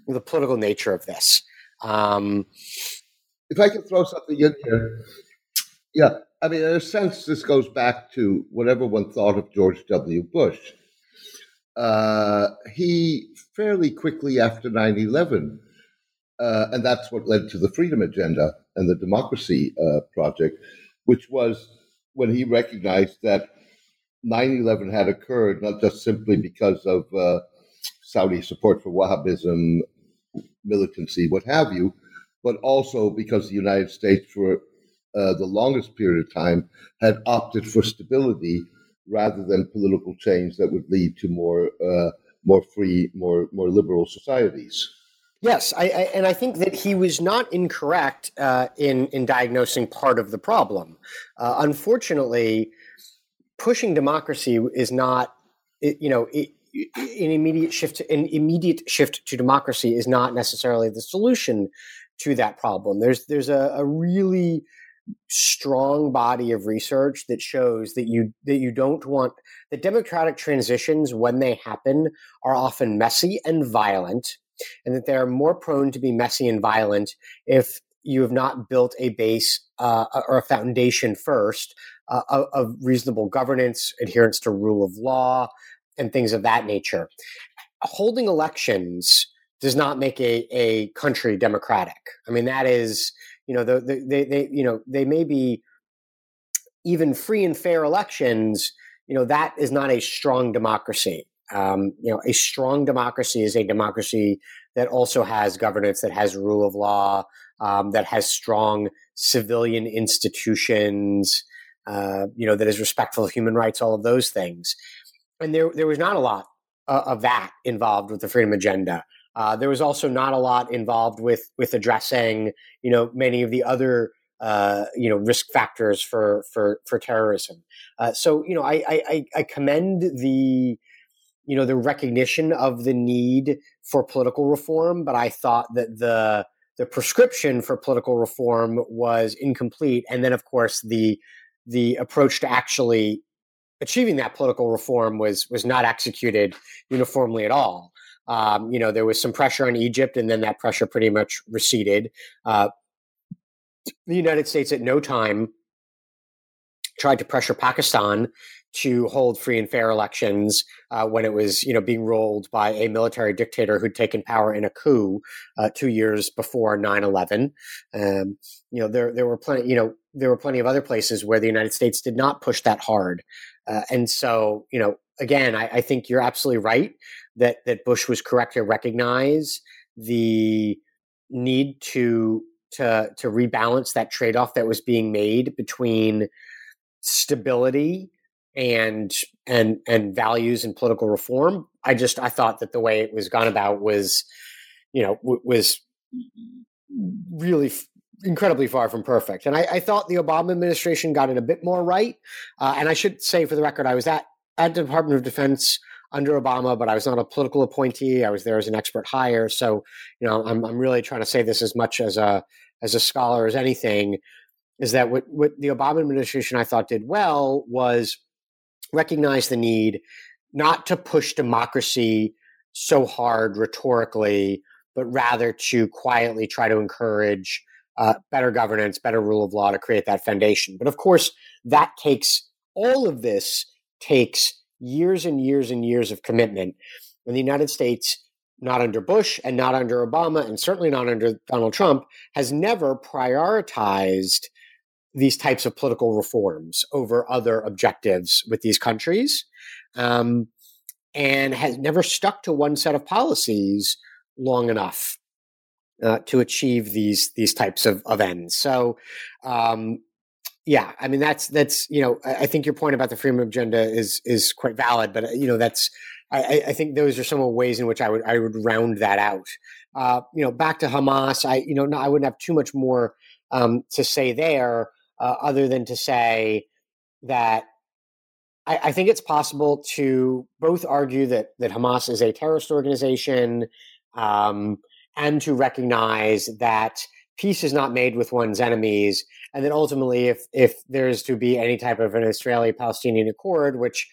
the political nature of this. Um, if i can throw something in here. Yeah i mean in a sense this goes back to whatever one thought of george w. Bush uh, he fairly quickly after 9 11, uh, and that's what led to the Freedom Agenda and the Democracy uh, Project, which was when he recognized that 9 11 had occurred not just simply because of uh, Saudi support for Wahhabism, militancy, what have you, but also because the United States, for uh, the longest period of time, had opted for stability rather than political change that would lead to more uh, more free, more more liberal societies. Yes, I, I, and I think that he was not incorrect uh, in in diagnosing part of the problem. Uh, unfortunately, pushing democracy is not, you know, an immediate shift. To, an immediate shift to democracy is not necessarily the solution to that problem. There's there's a, a really strong body of research that shows that you that you don't want the democratic transitions when they happen are often messy and violent and that they're more prone to be messy and violent if you have not built a base uh, or a foundation first uh, of, of reasonable governance adherence to rule of law and things of that nature. Holding elections does not make a, a country democratic i mean that is you know, the, the, they, they, you know, they may be even free and fair elections. You know, that is not a strong democracy. Um, you know, a strong democracy is a democracy that also has governance, that has rule of law, um, that has strong civilian institutions, uh, you know, that is respectful of human rights, all of those things. And there, there was not a lot uh, of that involved with the freedom agenda. Uh, there was also not a lot involved with with addressing, you know, many of the other uh, you know risk factors for for for terrorism. Uh, so you know, I, I I commend the you know the recognition of the need for political reform, but I thought that the the prescription for political reform was incomplete, and then of course the the approach to actually achieving that political reform was was not executed uniformly at all. Um, you know, there was some pressure on Egypt, and then that pressure pretty much receded. Uh, the United States at no time tried to pressure Pakistan to hold free and fair elections uh, when it was, you know, being ruled by a military dictator who'd taken power in a coup uh, two years before 9/11. Um, you know, there there were plenty, you know, there were plenty of other places where the United States did not push that hard, uh, and so, you know, again, I, I think you're absolutely right that that Bush was correct to recognize the need to to to rebalance that trade off that was being made between stability and and and values and political reform. I just I thought that the way it was gone about was, you know, w- was really f- incredibly far from perfect. And I, I, thought the Obama administration got it a bit more right. Uh, and I should say, for the record, I was at at the Department of Defense under Obama, but I was not a political appointee. I was there as an expert hire. So, you know, I'm, I'm really trying to say this as much as a as a scholar as anything. Is that what what the Obama administration I thought did well was recognize the need not to push democracy so hard rhetorically, but rather to quietly try to encourage uh, better governance, better rule of law to create that foundation. But of course, that takes all of this takes years and years and years of commitment. And the United States, not under Bush and not under Obama, and certainly not under Donald Trump, has never prioritized these types of political reforms over other objectives with these countries, um, and has never stuck to one set of policies long enough uh, to achieve these these types of, of ends. So, um, yeah, I mean that's that's you know I think your point about the freedom agenda is is quite valid, but you know that's I, I think those are some of the ways in which I would I would round that out. Uh, you know, back to Hamas, I you know no, I wouldn't have too much more um, to say there, uh, other than to say that I, I, think it's possible to both argue that that Hamas is a terrorist organization um, and to recognize that peace is not made with one's enemies, and then ultimately, if if there's to be any type of an Israeli-Palestinian accord, which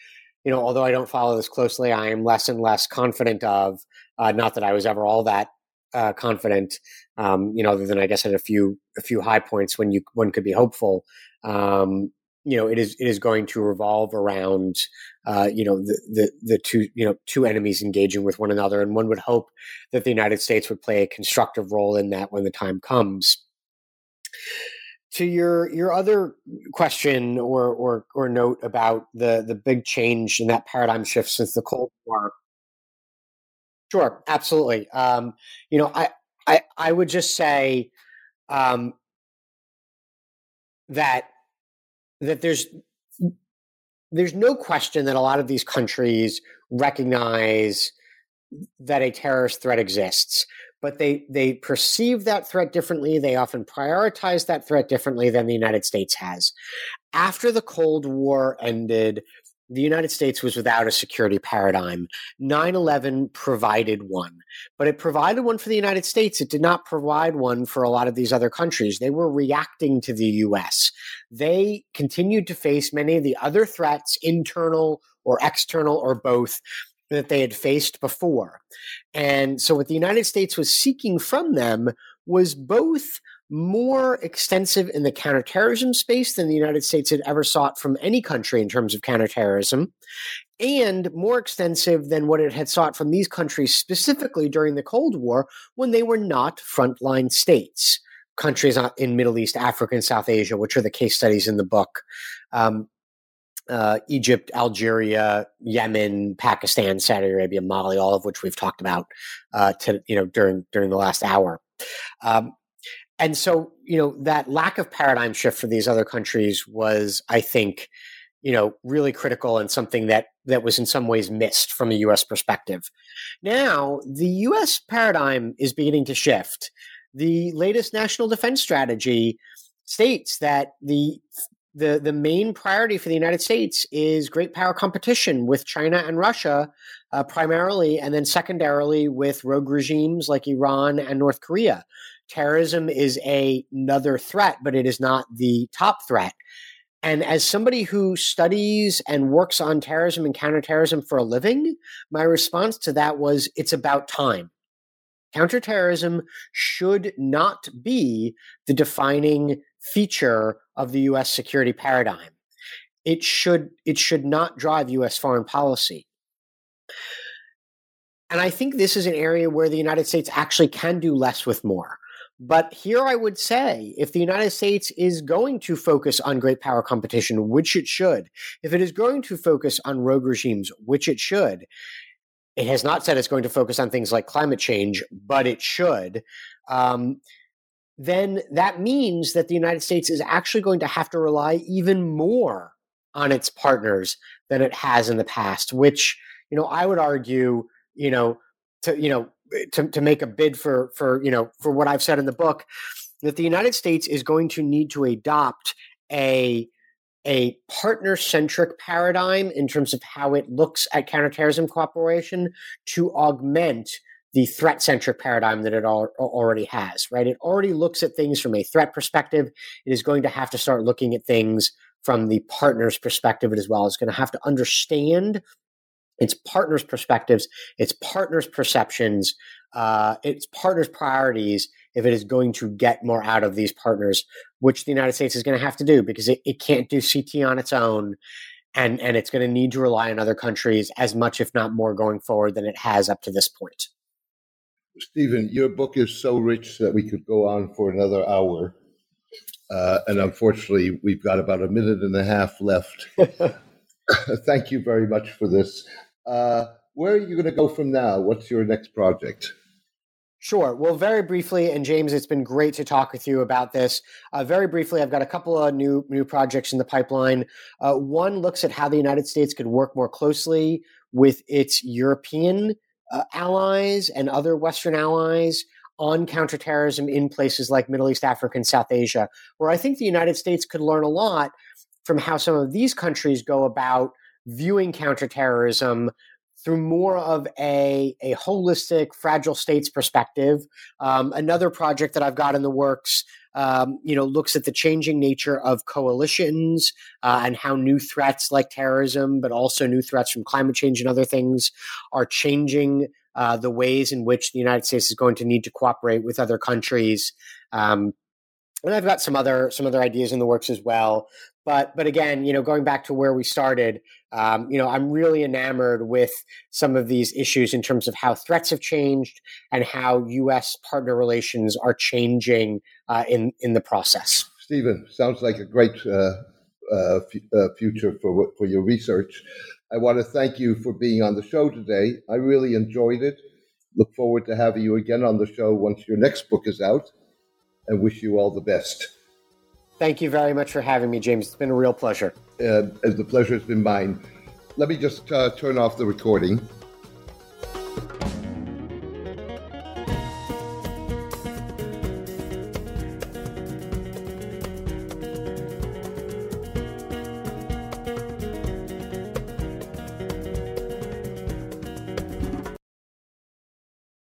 you know, although I don't follow this closely, I am less and less confident of. Uh, not that I was ever all that uh, confident, um, you know, other than I guess at a few a few high points when you one could be hopeful. Um, you know, it is it is going to revolve around uh, you know the, the the two you know two enemies engaging with one another, and one would hope that the United States would play a constructive role in that when the time comes. To your your other question or or or note about the the big change in that paradigm shift since the Cold War. Sure, absolutely. Um, you know, I I I would just say um, that that there's there's no question that a lot of these countries recognize that a terrorist threat exists but they they perceive that threat differently. They often prioritize that threat differently than the united states has. After the cold war ended the United States was without a security paradigm. 9 11 provided one, but it provided one for the United States. It did not provide one for a lot of these other countries. They were reacting to the US. They continued to face many of the other threats, internal or external or both, that they had faced before. And so, what the United States was seeking from them was both more extensive in the counterterrorism space than the United States had ever sought from any country in terms of counterterrorism, and more extensive than what it had sought from these countries specifically during the Cold War when they were not frontline states. Countries in Middle East, Africa, and South Asia, which are the case studies in the book. Um, uh, Egypt, Algeria, Yemen, Pakistan, Saudi Arabia, Mali, all of which we've talked about uh, to, you know during during the last hour. Um, and so you know that lack of paradigm shift for these other countries was i think you know really critical and something that that was in some ways missed from a us perspective. Now the us paradigm is beginning to shift. The latest national defense strategy states that the the the main priority for the United States is great power competition with China and Russia, uh, primarily, and then secondarily with rogue regimes like Iran and North Korea terrorism is a, another threat, but it is not the top threat. And as somebody who studies and works on terrorism and counterterrorism for a living, my response to that was it's about time. Counterterrorism should not be the defining feature of the US security paradigm. It should it should not drive US foreign policy. And I think this is an area where the United States actually can do less with more. But here I would say if the United States is going to focus on great power competition, which it should, if it is going to focus on rogue regimes, which it should, it has not said it's going to focus on things like climate change, but it should. Um, then that means that the United States is actually going to have to rely even more on its partners than it has in the past, which, you know, I would argue, you know, to, you know, to, to make a bid for for you know for what I've said in the book that the United States is going to need to adopt a a partner centric paradigm in terms of how it looks at counterterrorism cooperation to augment the threat centric paradigm that it al- already has, right? It already looks at things from a threat perspective. It is going to have to start looking at things from the partner's perspective as well. It's going to have to understand its partners' perspectives, its partners' perceptions, uh, its partners' priorities if it is going to get more out of these partners, which the United States is going to have to do because it, it can't do CT on its own. And, and it's going to need to rely on other countries as much, if not more, going forward than it has up to this point. Stephen, your book is so rich that we could go on for another hour. Uh, and unfortunately, we've got about a minute and a half left. [laughs] Thank you very much for this. Uh, where are you going to go from now? What's your next project? Sure. Well, very briefly, and James, it's been great to talk with you about this. Uh, very briefly, I've got a couple of new new projects in the pipeline. Uh, one looks at how the United States could work more closely with its European uh, allies and other Western allies on counterterrorism in places like Middle East, Africa, and South Asia, where I think the United States could learn a lot from how some of these countries go about viewing counterterrorism through more of a, a holistic fragile states perspective. Um, another project that I've got in the works, um, you know, looks at the changing nature of coalitions uh, and how new threats like terrorism, but also new threats from climate change and other things, are changing uh, the ways in which the United States is going to need to cooperate with other countries. Um, and I've got some other some other ideas in the works as well. But but again, you know, going back to where we started, um, you know, I'm really enamored with some of these issues in terms of how threats have changed and how U.S. partner relations are changing uh, in in the process. Stephen, sounds like a great uh, uh, f- uh, future for for your research. I want to thank you for being on the show today. I really enjoyed it. Look forward to having you again on the show once your next book is out, and wish you all the best. Thank you very much for having me, James. It's been a real pleasure. Uh, the pleasure has been mine. Let me just uh, turn off the recording.